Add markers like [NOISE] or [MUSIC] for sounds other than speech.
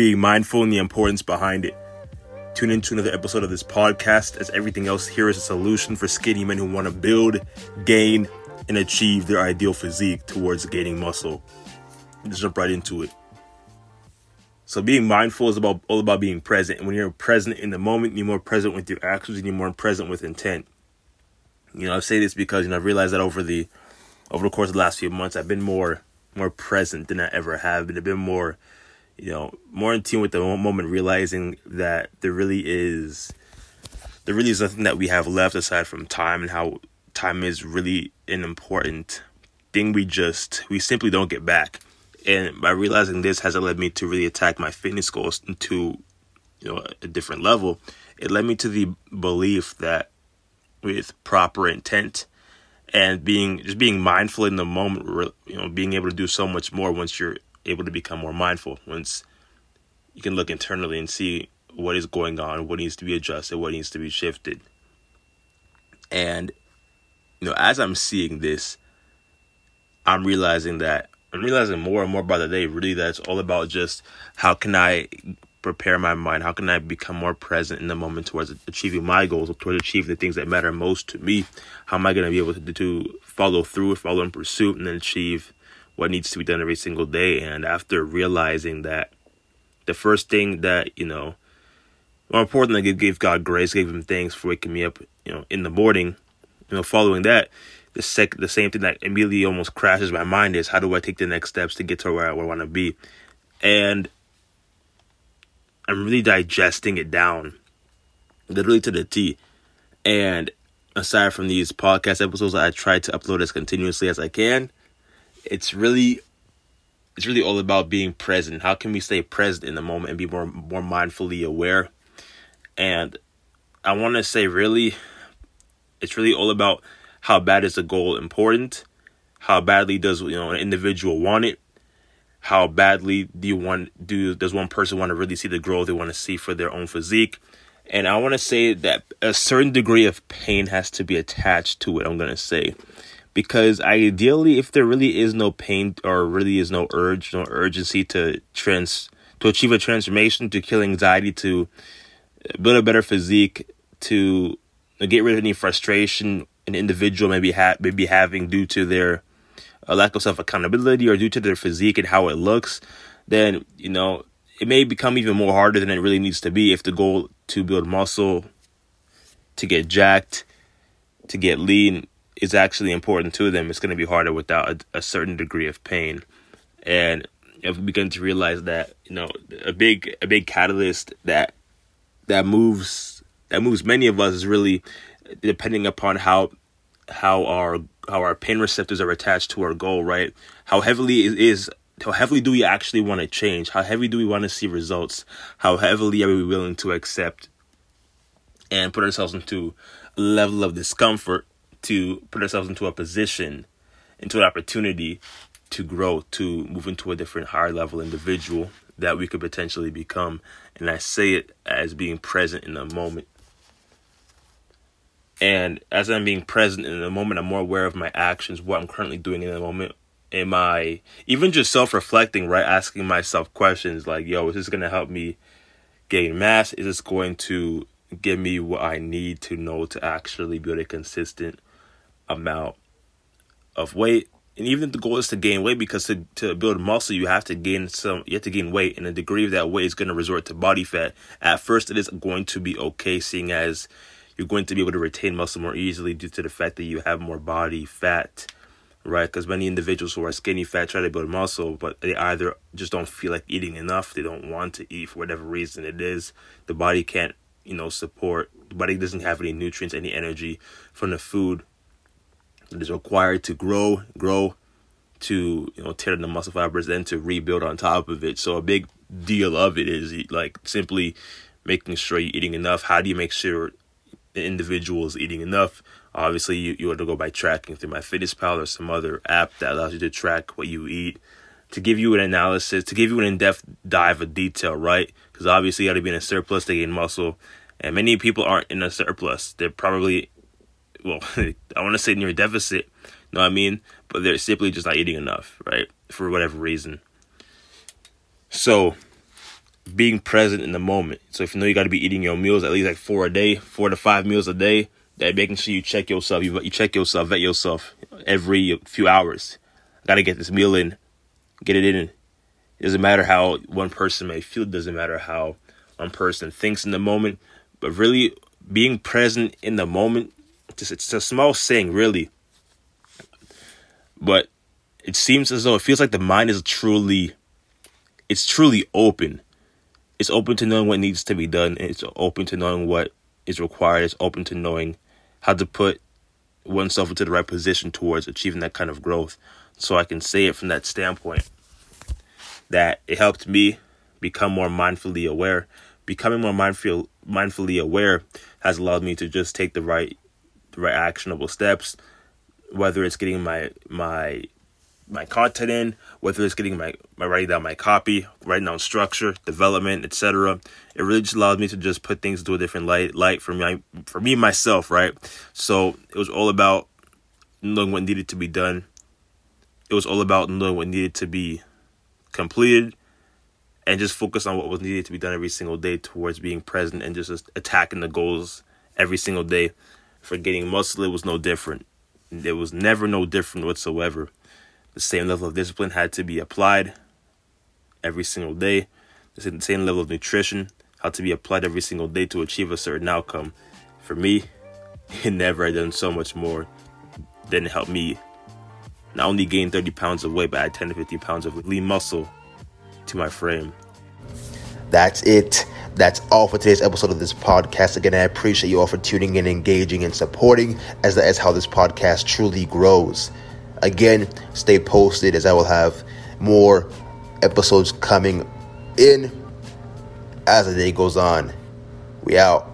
being mindful and the importance behind it. Tune into another episode of this podcast, as everything else here is a solution for skinny men who want to build, gain, and achieve their ideal physique towards gaining muscle. Let's jump right into it. So being mindful is about all about being present. And when you're present in the moment, you're more present with your actions and you're more present with intent. You know, I say this because you know I've realized that over the over the course of the last few months, I've been more more present than I ever have been. I've been more, you know, more in tune with the moment, realizing that there really is there really is nothing that we have left aside from time and how time is really an important thing. We just we simply don't get back. And by realizing this has led me to really attack my fitness goals into you know a different level. It led me to the belief that with proper intent and being just being mindful in the moment you know being able to do so much more once you're able to become more mindful once you can look internally and see what is going on what needs to be adjusted what needs to be shifted and you know as i'm seeing this i'm realizing that I'm realizing more and more by the day, really, that it's all about just how can I prepare my mind? How can I become more present in the moment towards achieving my goals, towards achieving the things that matter most to me? How am I going to be able to, to follow through, follow in pursuit, and then achieve what needs to be done every single day? And after realizing that the first thing that, you know, more important than give God grace, gave him thanks for waking me up, you know, in the morning, you know, following that the sec the same thing that immediately almost crashes my mind is how do I take the next steps to get to where I, where I want to be, and I'm really digesting it down, literally to the T, and aside from these podcast episodes, I try to upload as continuously as I can. It's really it's really all about being present. How can we stay present in the moment and be more more mindfully aware? And I want to say really it's really all about how bad is the goal important? How badly does you know an individual want it? How badly do you want do does one person want to really see the growth they want to see for their own physique? And I want to say that a certain degree of pain has to be attached to it. I'm going to say because ideally if there really is no pain or really is no urge no urgency to trans to achieve a transformation to kill anxiety to build a better physique to get rid of any frustration an individual maybe ha- maybe having due to their uh, lack of self accountability or due to their physique and how it looks, then you know it may become even more harder than it really needs to be if the goal to build muscle, to get jacked, to get lean is actually important to them. It's going to be harder without a, a certain degree of pain, and if we begin to realize that you know a big a big catalyst that that moves that moves many of us is really depending upon how how our how our pain receptors are attached to our goal, right? How heavily is, is how heavily do we actually want to change? How heavy do we want to see results? How heavily are we willing to accept and put ourselves into a level of discomfort to put ourselves into a position, into an opportunity to grow, to move into a different higher level individual that we could potentially become. And I say it as being present in the moment. And as I'm being present in the moment, I'm more aware of my actions, what I'm currently doing in the moment. Am I even just self reflecting, right? Asking myself questions like, yo, is this going to help me gain mass? Is this going to give me what I need to know to actually build a consistent amount of weight? And even if the goal is to gain weight, because to, to build muscle, you have to gain some, you have to gain weight, and a degree of that weight is going to resort to body fat. At first, it is going to be okay, seeing as you're going to be able to retain muscle more easily due to the fact that you have more body fat, right? Because many individuals who are skinny fat try to build muscle, but they either just don't feel like eating enough, they don't want to eat for whatever reason it is. The body can't, you know, support, the body doesn't have any nutrients, any energy from the food that is required to grow, grow, to you know tear the muscle fibers, then to rebuild on top of it. So a big deal of it is like simply making sure you're eating enough. How do you make sure the individual is eating enough. Obviously, you, you want to go by tracking through MyFitnessPal or some other app that allows you to track what you eat to give you an analysis, to give you an in-depth dive of detail, right? Because obviously you got to be in a surplus to gain muscle, and many people aren't in a surplus. They're probably, well, [LAUGHS] I want to say near deficit. You know what I mean? But they're simply just not eating enough, right? For whatever reason. So, being present in the moment. So if you know you got to be eating your meals at least like four a day, four to five meals a day, that making sure you check yourself, you, you check yourself, vet yourself every few hours. I got to get this meal in, get it in. It doesn't matter how one person may feel. It doesn't matter how one person thinks in the moment, but really being present in the moment. Just it's a small thing, really, but it seems as though it feels like the mind is truly, it's truly open. It's open to knowing what needs to be done. It's open to knowing what is required. It's open to knowing how to put oneself into the right position towards achieving that kind of growth. So I can say it from that standpoint that it helped me become more mindfully aware. Becoming more mindful mindfully aware has allowed me to just take the right right actionable steps, whether it's getting my my my content in, whether it's getting my, my writing down my copy, writing down structure, development, etc. It really just allowed me to just put things into a different light light for me for me myself, right? So it was all about knowing what needed to be done. It was all about knowing what needed to be completed and just focus on what was needed to be done every single day towards being present and just attacking the goals every single day. For getting muscle, it was no different. It was never no different whatsoever. The same level of discipline had to be applied every single day. The same level of nutrition had to be applied every single day to achieve a certain outcome. For me, [LAUGHS] it never had done so much more than help me not only gain 30 pounds of weight, but add 10 to 15 pounds of lean muscle to my frame. That's it. That's all for today's episode of this podcast. Again, I appreciate you all for tuning in, engaging, and supporting as that is how this podcast truly grows. Again, stay posted as I will have more episodes coming in as the day goes on. We out.